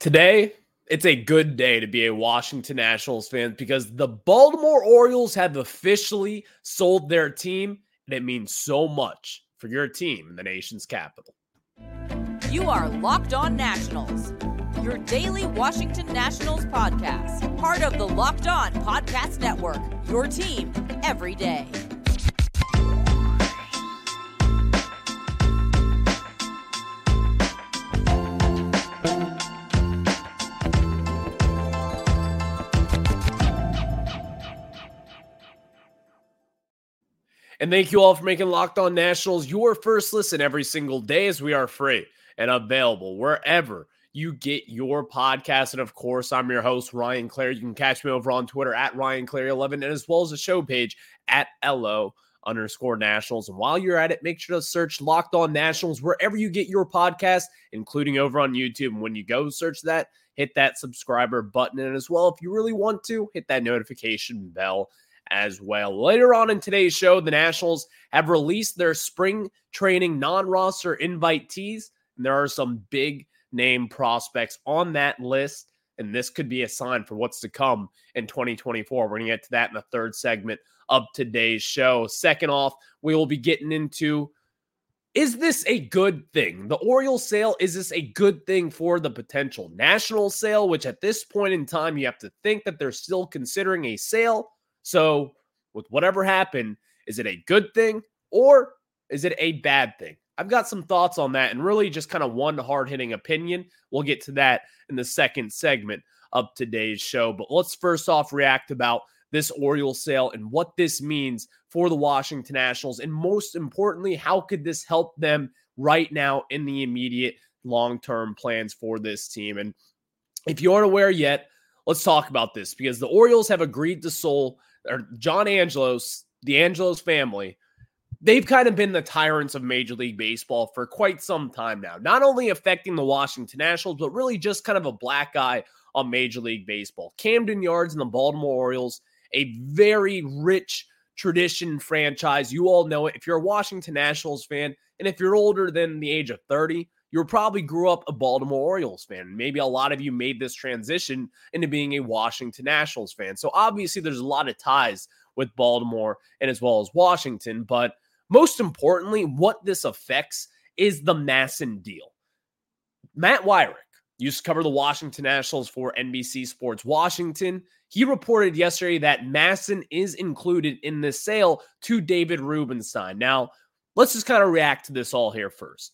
Today, it's a good day to be a Washington Nationals fan because the Baltimore Orioles have officially sold their team, and it means so much for your team in the nation's capital. You are Locked On Nationals, your daily Washington Nationals podcast, part of the Locked On Podcast Network, your team every day. And thank you all for making Locked On Nationals your first listen every single day as we are free and available wherever you get your podcast. And of course, I'm your host, Ryan Clary. You can catch me over on Twitter at Ryan Clary11 and as well as the show page at LO underscore nationals. And while you're at it, make sure to search Locked On Nationals wherever you get your podcast, including over on YouTube. And when you go search that, hit that subscriber button. And as well, if you really want to, hit that notification bell as well. Later on in today's show, the Nationals have released their spring training non roster invitees, and there are some big name prospects on that list. And this could be a sign for what's to come in 2024. We're going to get to that in the third segment of today's show. Second off, we will be getting into is this a good thing? The Orioles sale, is this a good thing for the potential national sale? Which at this point in time, you have to think that they're still considering a sale so, with whatever happened, is it a good thing or is it a bad thing? I've got some thoughts on that and really just kind of one hard hitting opinion. We'll get to that in the second segment of today's show. But let's first off react about this Orioles sale and what this means for the Washington Nationals. And most importantly, how could this help them right now in the immediate long term plans for this team? And if you aren't aware yet, let's talk about this because the Orioles have agreed to sell or John Angelos, the Angelos family, they've kind of been the tyrants of Major League Baseball for quite some time now. Not only affecting the Washington Nationals, but really just kind of a black eye on Major League Baseball. Camden Yards and the Baltimore Orioles, a very rich tradition franchise. You all know it. If you're a Washington Nationals fan, and if you're older than the age of 30, you probably grew up a Baltimore Orioles fan. Maybe a lot of you made this transition into being a Washington Nationals fan. So obviously, there's a lot of ties with Baltimore and as well as Washington. But most importantly, what this affects is the MASN deal. Matt Weyrich used to cover the Washington Nationals for NBC Sports Washington. He reported yesterday that MASN is included in the sale to David Rubenstein. Now, let's just kind of react to this all here first.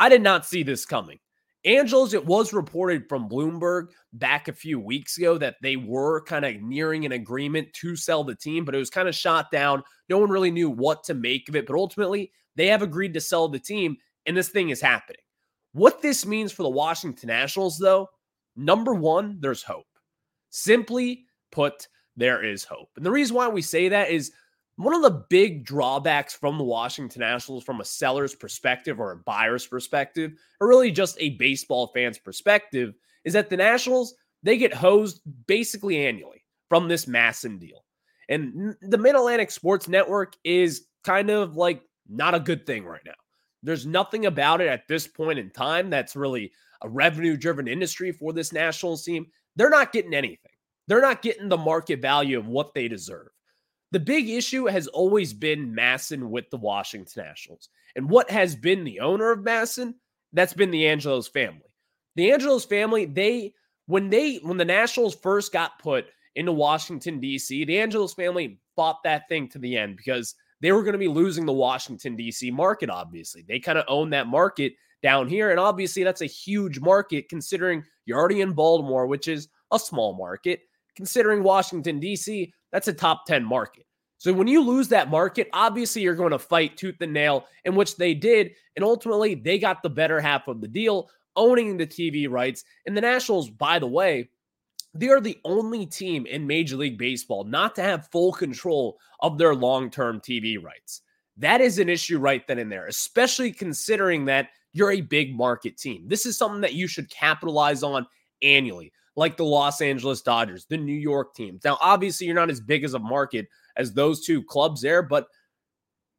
I did not see this coming. Angelos, it was reported from Bloomberg back a few weeks ago that they were kind of nearing an agreement to sell the team, but it was kind of shot down. No one really knew what to make of it, but ultimately they have agreed to sell the team, and this thing is happening. What this means for the Washington Nationals, though, number one, there's hope. Simply put, there is hope. And the reason why we say that is one of the big drawbacks from the Washington Nationals from a seller's perspective or a buyer's perspective, or really just a baseball fan's perspective, is that the Nationals, they get hosed basically annually from this MASN deal. And the Mid Atlantic Sports Network is kind of like not a good thing right now. There's nothing about it at this point in time that's really a revenue driven industry for this Nationals team. They're not getting anything. They're not getting the market value of what they deserve. The big issue has always been MASN with the Washington Nationals. And what has been the owner of MASN? That's been the Angelos family. The Angelos family, they when they when the Nationals first got put into Washington D.C., the Angelos family fought that thing to the end because they were going to be losing the Washington D.C. market. Obviously, they kind of own that market down here, and obviously that's a huge market considering you're already in Baltimore, which is a small market. Considering Washington D.C., that's a top 10 market. So when you lose that market, obviously you're going to fight tooth and nail, in which they did. And ultimately, they got the better half of the deal, owning the TV rights. And the Nationals, by the way, they are the only team in Major League Baseball not to have full control of their long term TV rights. That is an issue right then and there, especially considering that you're a big market team. This is something that you should capitalize on annually like the Los Angeles Dodgers, the New York teams. Now, obviously, you're not as big as a market as those two clubs there, but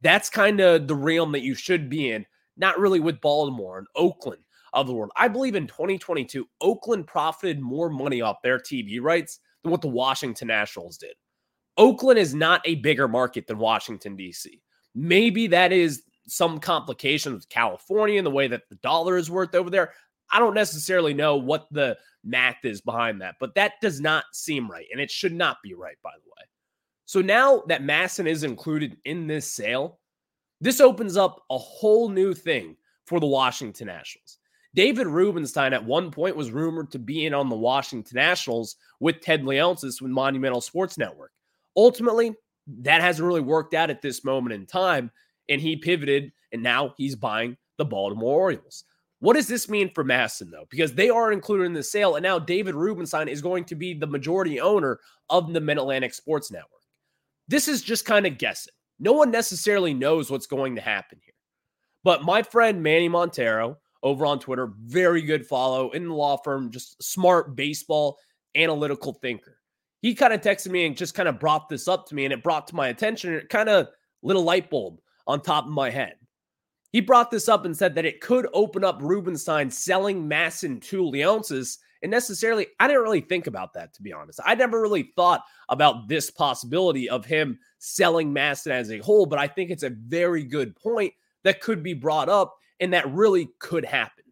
that's kind of the realm that you should be in. Not really with Baltimore and Oakland. of the world. I believe in 2022, Oakland profited more money off their TV rights than what the Washington Nationals did. Oakland is not a bigger market than Washington, D.C. Maybe that is some complication with California and the way that the dollar is worth over there. I don't necessarily know what the math is behind that, but that does not seem right. And it should not be right, by the way. So now that MASN is included in this sale, this opens up a whole new thing for the Washington Nationals. David Rubenstein at one point was rumored to be in on the Washington Nationals with Ted Leonsis with Monumental Sports Network. Ultimately, that hasn't really worked out at this moment in time, and he pivoted and now he's buying the Baltimore Orioles. What does this mean for MASN, though? Because they are included in the sale, and now David Rubenstein is going to be the majority owner of the Mid Atlantic Sports Network. This is just kind of guessing. No one necessarily knows what's going to happen here. But my friend Manny Montero over on Twitter, very good follow in the law firm, just smart baseball analytical thinker. He kind of texted me and just kind of brought this up to me, and it brought to my attention. Kind of lit a light bulb on top of my head. He brought this up and said that it could open up Rubenstein selling MASN to Leonsis. And necessarily, I didn't really think about that, to be honest. I never really thought about this possibility of him selling MASN as a whole, but I think it's a very good point that could be brought up and that really could happen.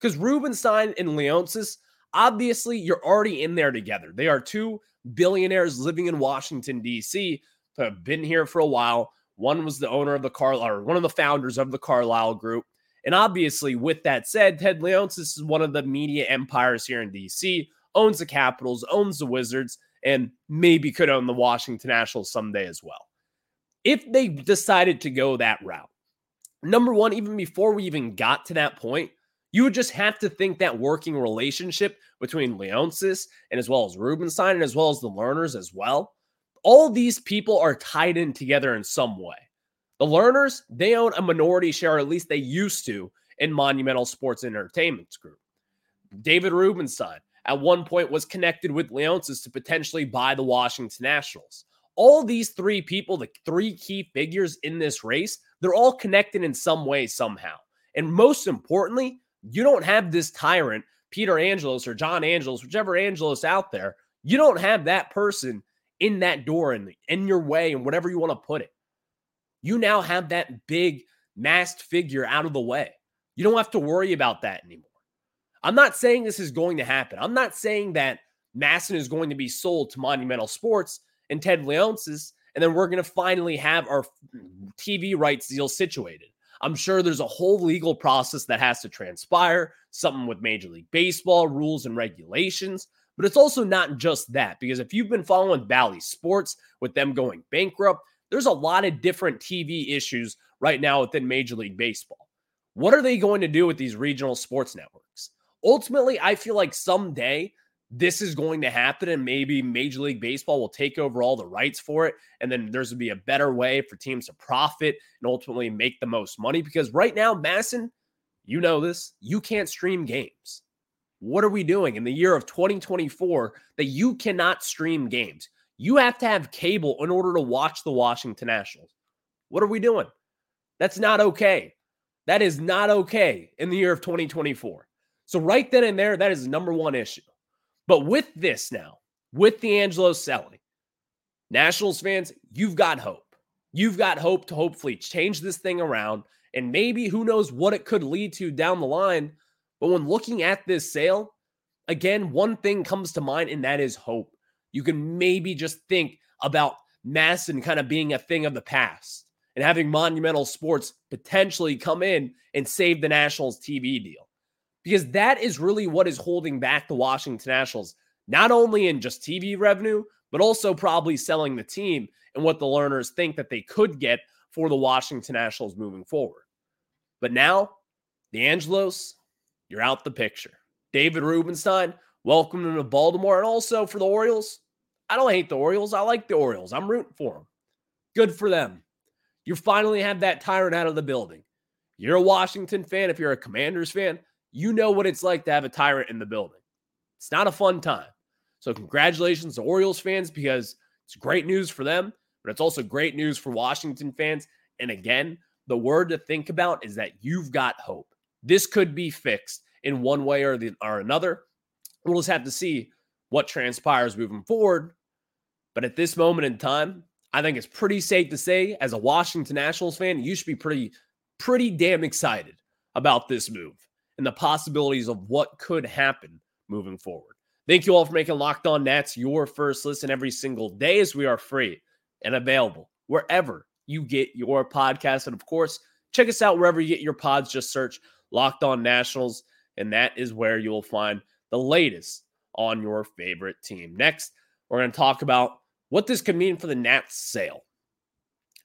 Because Rubenstein and Leonsis, obviously, you're already in there together. They are two billionaires living in Washington, D.C., have been here for a while one was the owner of the Carlyle, or one of the founders of the Carlyle Group. And obviously, with that said, Ted Leonsis is one of the media empires here in DC, owns the Capitals, owns the Wizards, and maybe could own the Washington Nationals someday as well. If they decided to go that route, number one, even before we even got to that point, you would just have to think that working relationship between Leonsis and as well as Rubenstein and as well as the Lerners as well all these people are tied in together in some way. The Lerners, they own a minority share, or at least they used to, in Monumental Sports and Entertainment Group. David Rubenstein at one point was connected with Leonsis to potentially buy the Washington Nationals. All these three people, the three key figures in this race, they're all connected in some way, somehow. And most importantly, you don't have this tyrant, Peter Angelos or John Angelos, whichever Angelos out there, you don't have that person in that door and in your way and whatever you want to put it. You now have that big masked figure out of the way. You don't have to worry about that anymore. I'm not saying this is going to happen. I'm not saying that MASN is going to be sold to Monumental Sports and Ted Leonsis, and then we're going to finally have our TV rights deal situated. I'm sure there's a whole legal process that has to transpire, something with Major League Baseball rules and regulations. But it's also not just that, because if you've been following Bally Sports with them going bankrupt, there's a lot of different TV issues right now within Major League Baseball. What are they going to do with these regional sports networks? Ultimately, I feel like someday this is going to happen and maybe Major League Baseball will take over all the rights for it. And then there's going to be a better way for teams to profit and ultimately make the most money. Because right now, MASN, you know this, you can't stream games. What are we doing in the year of 2024 that you cannot stream games? You have to have cable in order to watch the Washington Nationals. What are we doing? That's not okay. That is not okay in the year of 2024. So, right then and there, that is the number one issue. But with this now, with the Angelo selling, Nationals fans, you've got hope. You've got hope to hopefully change this thing around. And maybe who knows what it could lead to down the line but when looking at this sale, again, one thing comes to mind, and that is hope. You can maybe just think about MASN kind of being a thing of the past and having Monumental Sports potentially come in and save the Nationals TV deal. Because that is really what is holding back the Washington Nationals, not only in just TV revenue, but also probably selling the team and what the Lerners think that they could get for the Washington Nationals moving forward. But now, the Angelos, you're out the picture. David Rubenstein, welcome to Baltimore. And also for the Orioles, I don't hate the Orioles. I like the Orioles. I'm rooting for them. Good for them. You finally have that tyrant out of the building. You're a Washington fan. If you're a Commanders fan, you know what it's like to have a tyrant in the building. It's not a fun time. So, congratulations to Orioles fans because it's great news for them, but it's also great news for Washington fans. And again, the word to think about is that you've got hope. This could be fixed in one way or the or another. We'll just have to see what transpires moving forward. But at this moment in time, I think it's pretty safe to say, as a Washington Nationals fan, you should be pretty, pretty damn excited about this move and the possibilities of what could happen moving forward. Thank you all for making Locked On Nats your first listen every single day as we are free and available wherever you get your podcast. And of course, check us out wherever you get your pods. Just search Locked On Nationals, and that is where you will find the latest on your favorite team. Next, we're going to talk about what this could mean for the Nats sale.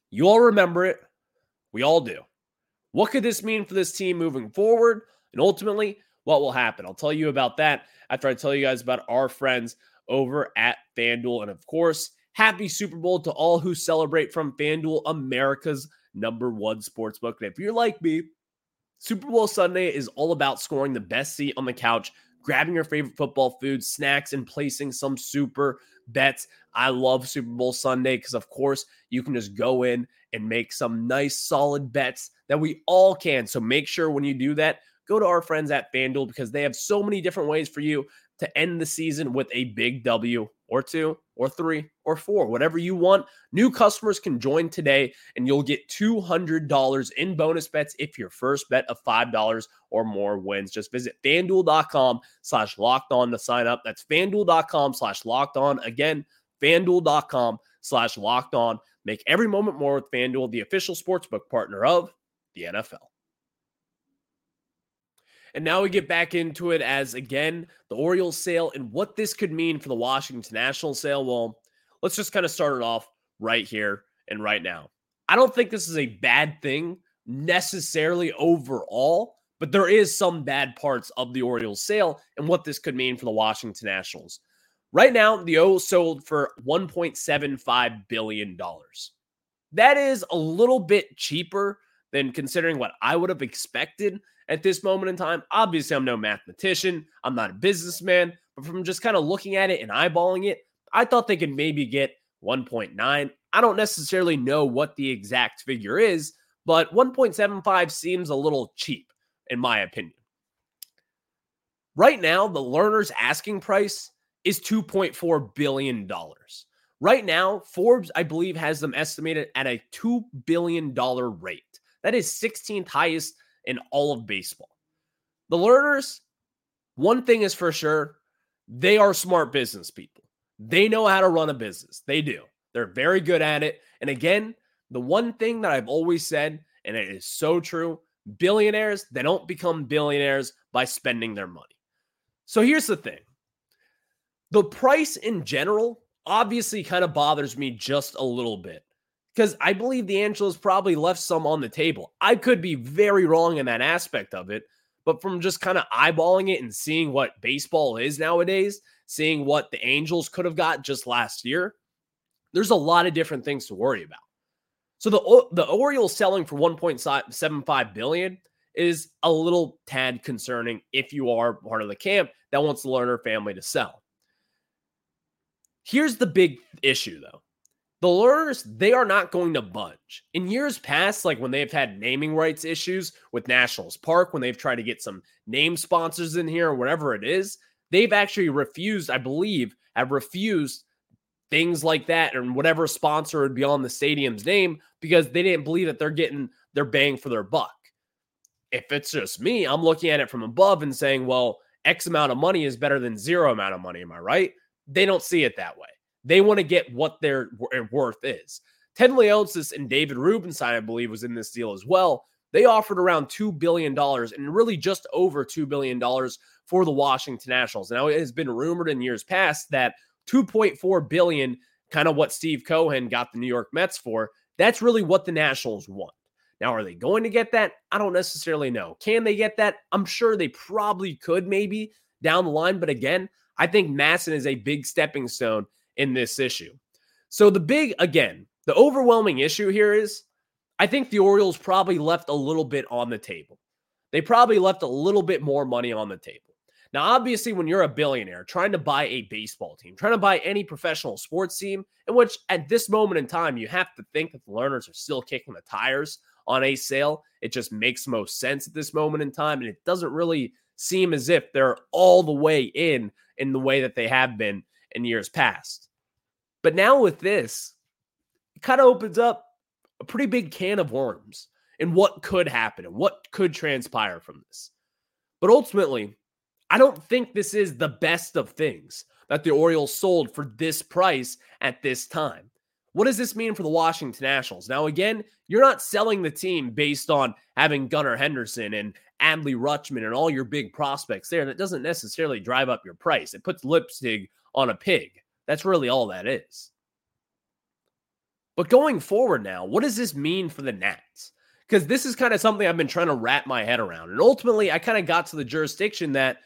You all remember it. We all do. What could this mean for this team moving forward? And ultimately, what will happen? I'll tell you about that after I tell you guys about our friends over at FanDuel. And of course, happy Super Bowl to all who celebrate from FanDuel, America's number one sportsbook. And if you're like me, Super Bowl Sunday is all about scoring the best seat on the couch, grabbing your favorite football food, snacks, and placing some super bets. I love Super Bowl Sunday because, of course, you can just go in and make some nice, solid bets that we all can. So make sure when you do that, go to our friends at FanDuel because they have so many different ways for you to end the season with a big W or two or three or four, whatever you want. New customers can join today and you'll get $200 in bonus bets if your first bet of $5 or more wins. Just visit fanduel.com slash locked on to sign up. That's fanduel.com slash locked on. Again, fanduel.com slash locked on. Make every moment more with FanDuel, the official sportsbook partner of the NFL. And now we get back into it as again the Orioles sale and what this could mean for the Washington National sale. Well, let's just kind of start it off right here and right now. I don't think this is a bad thing necessarily overall, but there is some bad parts of the Orioles sale and what this could mean for the Washington Nationals. Right now, the O sold for $1.75 billion. That is a little bit cheaper than considering what I would have expected at this moment in time. Obviously, I'm no mathematician, I'm not a businessman, but from just kind of looking at it and eyeballing it, I thought they could maybe get 1.9. I don't necessarily know what the exact figure is, but 1.75 seems a little cheap, in my opinion. Right now, the Lerner's asking price is $2.4 billion. Right now, Forbes, I believe, has them estimated at a $2 billion rate. That is 16th highest in all of baseball. The Lerners, one thing is for sure, they are smart business people. They know how to run a business. They do. They're very good at it. And again, the one thing that I've always said, and it is so true billionaires, they don't become billionaires by spending their money. So here's the thing the price in general obviously kind of bothers me just a little bit because I believe the Angelos probably left some on the table. I could be very wrong in that aspect of it, but from just kind of eyeballing it and seeing what baseball is nowadays, seeing what the Angelos could have got just last year, there's a lot of different things to worry about. So the the Orioles selling for 1.75 billion is a little tad concerning if you are part of the camp that wants the Lerner family to sell. Here's the big issue though the Lerners, they are not going to budge. In years past, like when they've had naming rights issues with Nationals Park, when they've tried to get some name sponsors in here or whatever it is, they've actually refused, I believe, have refused things like that and whatever sponsor would be on the stadium's name because they didn't believe that they're getting their bang for their buck. If it's just me, I'm looking at it from above and saying, well, X amount of money is better than zero amount of money. Am I right? They don't see it that way. They want to get what their uh, worth is. Ted Leonsis and David Rubenstein, I believe, was in this deal as well. They offered around $2 billion and really just over $2 billion for the Washington Nationals. Now, it has been rumored in years past that 2.4 billion, kind of what Steve Cohen got the New York Mets for, that's really what the Nationals want. Now, are they going to get that? I don't necessarily know. Can they get that? I'm sure they probably could, maybe down the line. But again, I think MASN is a big stepping stone in this issue. So the big, again, the overwhelming issue here is I think the Orioles probably left a little bit on the table. They probably left a little bit more money on the table. Now, obviously, when you're a billionaire trying to buy a baseball team, trying to buy any professional sports team, in which at this moment in time, you have to think that the Lerners are still kicking the tires on a sale, it just makes most sense at this moment in time. And it doesn't really seem as if they're all the way in in the way that they have been in years past. But now with this, it kind of opens up a pretty big can of worms and what could happen and what could transpire from this. But ultimately, I don't think this is the best of things that the Orioles sold for this price at this time. What does this mean for the Washington Nationals? Now, again, you're not selling the team based on having Gunnar Henderson and Adley Rutschman and all your big prospects there. That doesn't necessarily drive up your price. It puts lipstick on a pig. That's really all that is. But going forward now, what does this mean for the Nats? Because this is kind of something I've been trying to wrap my head around. And ultimately, I kind of got to the jurisdiction that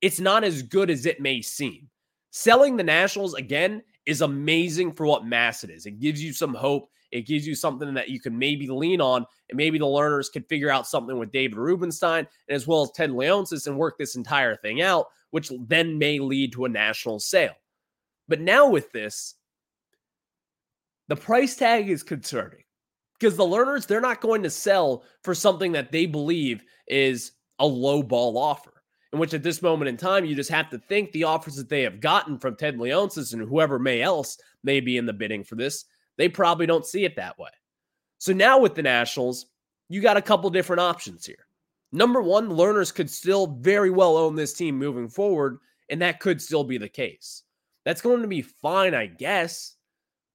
it's not as good as it may seem. Selling the Nationals again is amazing for what mass it is. It gives you some hope. It gives you something that you can maybe lean on, and maybe the Lerners can figure out something with David Rubenstein and as well as Ted Leonsis and work this entire thing out, which then may lead to a national sale. But now with this, the price tag is concerning because the Lerners, they're not going to sell for something that they believe is a low ball offer in which at this moment in time, you just have to think the offers that they have gotten from Ted Leonsis and whoever may else may be in the bidding for this, they probably don't see it that way. So now with the Nationals, you got a couple different options here. Number one, Lerners could still very well own this team moving forward, and that could still be the case. That's going to be fine, I guess,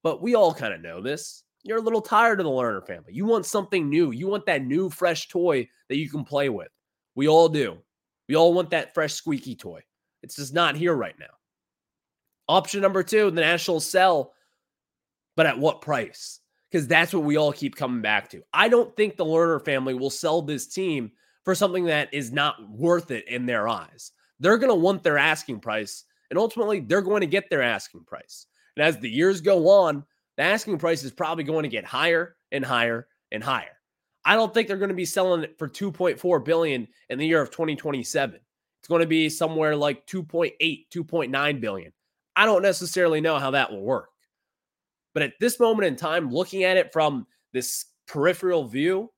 but we all kind of know this. You're a little tired of the Lerner family. You want something new. You want that new, fresh toy that you can play with. We all do. We all want that fresh squeaky toy. It's just not here right now. Option number two, the Nationals sell, but at what price? Because that's what we all keep coming back to. I don't think the Lerner family will sell this team for something that is not worth it in their eyes. They're going to want their asking price, and ultimately, they're going to get their asking price. And as the years go on, the asking price is probably going to get higher and higher and higher. I don't think they're going to be selling it for 2.4 billion in the year of 2027. It's going to be somewhere like 2.8, 2.9 billion. I don't necessarily know how that will work. But at this moment in time, looking at it from this peripheral view,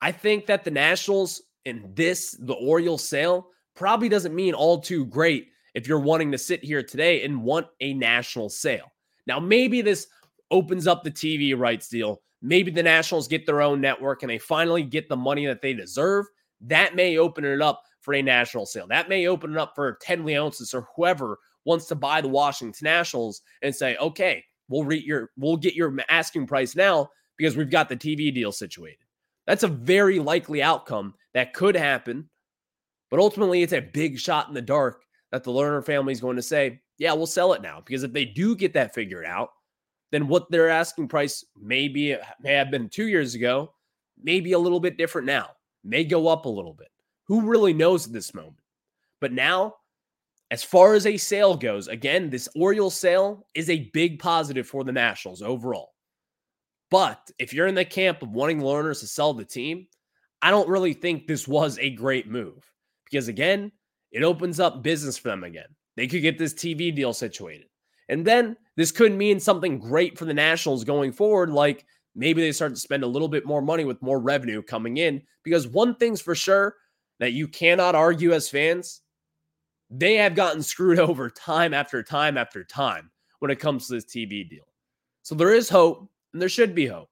I think that the Nationals in this, the Orioles sale, probably doesn't mean all too great if you're wanting to sit here today and want a national sale. Now, maybe this opens up the TV rights deal maybe the Nationals get their own network and they finally get the money that they deserve, that may open it up for a national sale. That may open it up for Ted Leonsis or whoever wants to buy the Washington Nationals and say, okay, we'll read your we'll get your asking price now because we've got the TV deal situated. That's a very likely outcome that could happen. But ultimately, it's a big shot in the dark that the Lerner family is going to say, yeah, we'll sell it now. Because if they do get that figured out, then what their asking price maybe uh, may have been two years ago, maybe a little bit different now, may go up a little bit. Who really knows at this moment? But now, as far as a sale goes, again, this Orioles sale is a big positive for the Nationals overall. But if you're in the camp of wanting Lerners to sell the team, I don't really think this was a great move because, again, it opens up business for them again. They could get this TV deal situated. And then this could mean something great for the Nationals going forward, like maybe they start to spend a little bit more money with more revenue coming in. Because one thing's for sure that you cannot argue as fans, they have gotten screwed over time after time after time when it comes to this TV deal. So there is hope, and there should be hope.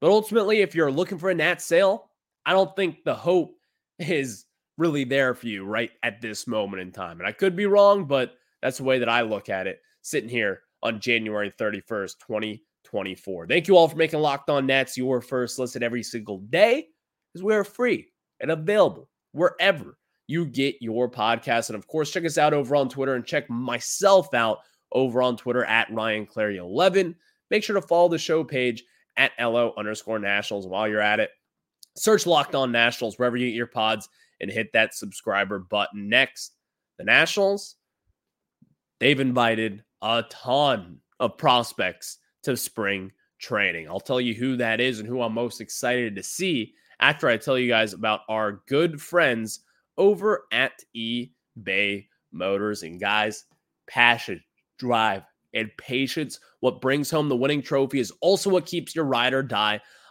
But ultimately, if you're looking for a Nat sale, I don't think the hope is really there for you right at this moment in time. And I could be wrong, but that's the way that I look at it sitting here on January 31st, 2024. Thank you all for making Locked On Nats your first listen every single day because we are free and available wherever you get your podcast. And of course, check us out over on Twitter and check myself out over on Twitter at Ryan Clary 11. Make sure to follow the show page at LO underscore nationals while you're at it. Search Locked On Nationals wherever you get your pods and hit that subscriber button. Next, the Nationals, they've invited a ton of prospects to spring training. I'll tell you who that is and who I'm most excited to see after I tell you guys about our good friends over at eBay Motors. And guys, passion, drive, and patience. What brings home the winning trophy is also what keeps your ride or die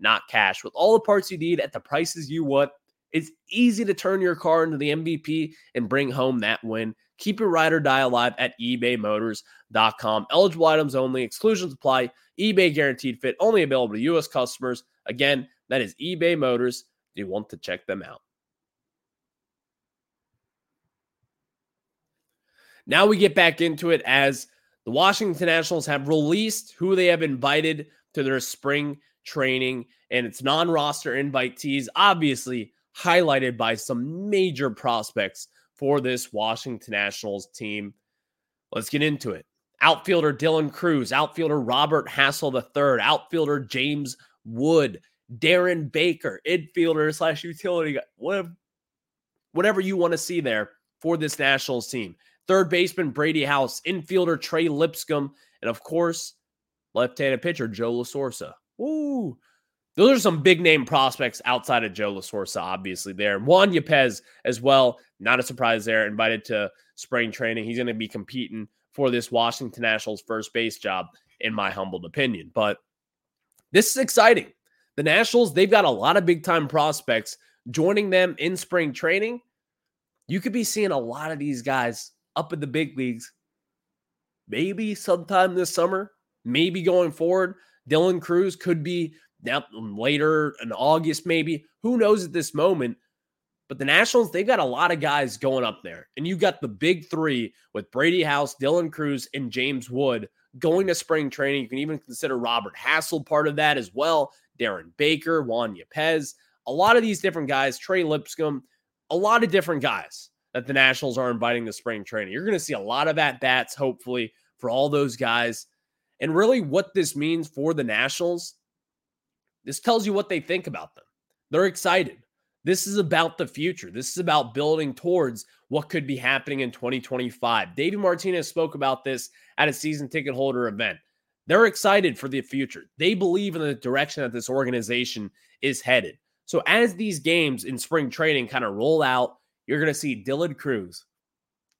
not cash. With all the parts you need at the prices you want, it's easy to turn your car into the MVP and bring home that win. Keep your ride or die alive at ebaymotors.com. Eligible items only, exclusions apply. eBay guaranteed fit only available to U.S. customers. Again, that is eBay Motors. You want to check them out? Now we get back into it as the Washington Nationals have released who they have invited to their spring training, and it's non roster invitees, obviously highlighted by some major prospects for this Washington Nationals team. Let's get into it. Outfielder Dylan Crews, outfielder Robert Hassel III, outfielder James Wood, Darren Baker, infielder slash utility guy, whatever, whatever you want to see there for this Nationals team third baseman Brady House, infielder Trey Lipscomb, and of course, left-handed pitcher Joe LaSorsa. Ooh, those are some big name prospects outside of Joe LaSorsa, obviously there. Juan Yepez as well, not a surprise there, invited to spring training. He's going to be competing for this Washington Nationals first base job, in my humbled opinion. But this is exciting. The Nationals, they've got a lot of big time prospects joining them in spring training. You could be seeing a lot of these guys up in the big leagues. Maybe sometime this summer, maybe going forward. Dylan Crews could be now later in August, maybe. Who knows at this moment? But the Nationals, they've got a lot of guys going up there. And you got the big three with Brady House, Dylan Crews, and James Wood going to spring training. You can even consider Robert Hassel part of that as well. Darren Baker, Juan Yepez, a lot of these different guys, Trey Lipscomb, a lot of different guys that the Nationals are inviting to spring training. You're going to see a lot of at bats, hopefully, for all those guys. And really, what this means for the Nationals, this tells you what they think about them. They're excited. This is about the future. This is about building towards what could be happening in 2025. David Martinez spoke about this at a season ticket holder event. They're excited for the future. They believe in the direction that this organization is headed. So, as these games in spring training kind of roll out, you're going to see Dylan Crews,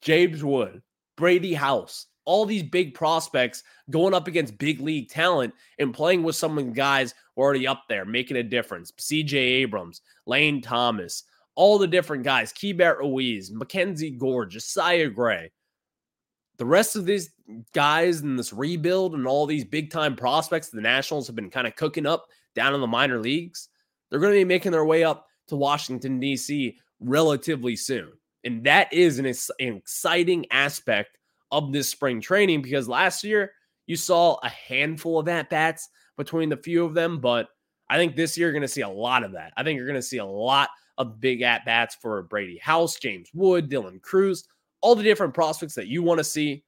James Wood, Brady House, all these big prospects going up against big league talent and playing with some of the guys already up there, making a difference. CJ Abrams, Lane Thomas, all the different guys, Keibert Ruiz, Mackenzie Gore, Josiah Gray. The rest of these guys in this rebuild and all these big time prospects the Nationals have been kind of cooking up down in the minor leagues, they're going to be making their way up to Washington, D.C relatively soon. And that is an exciting aspect of this spring training because last year you saw a handful of at bats between the few of them, but I think this year you're going to see a lot of that. I think you're going to see a lot of big at bats for Brady House, James Wood, Dylan Crews, all the different prospects that you want to see.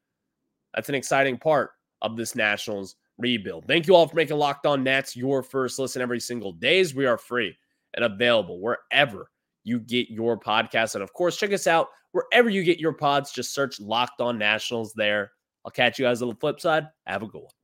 That's an exciting part of this Nationals rebuild. Thank you all for making Locked On Nats your first listen every single day. We are free and available wherever you get your podcast. And of course, check us out wherever you get your pods. Just search Locked On Nationals there. I'll catch you guys on the flip side. Have a good one.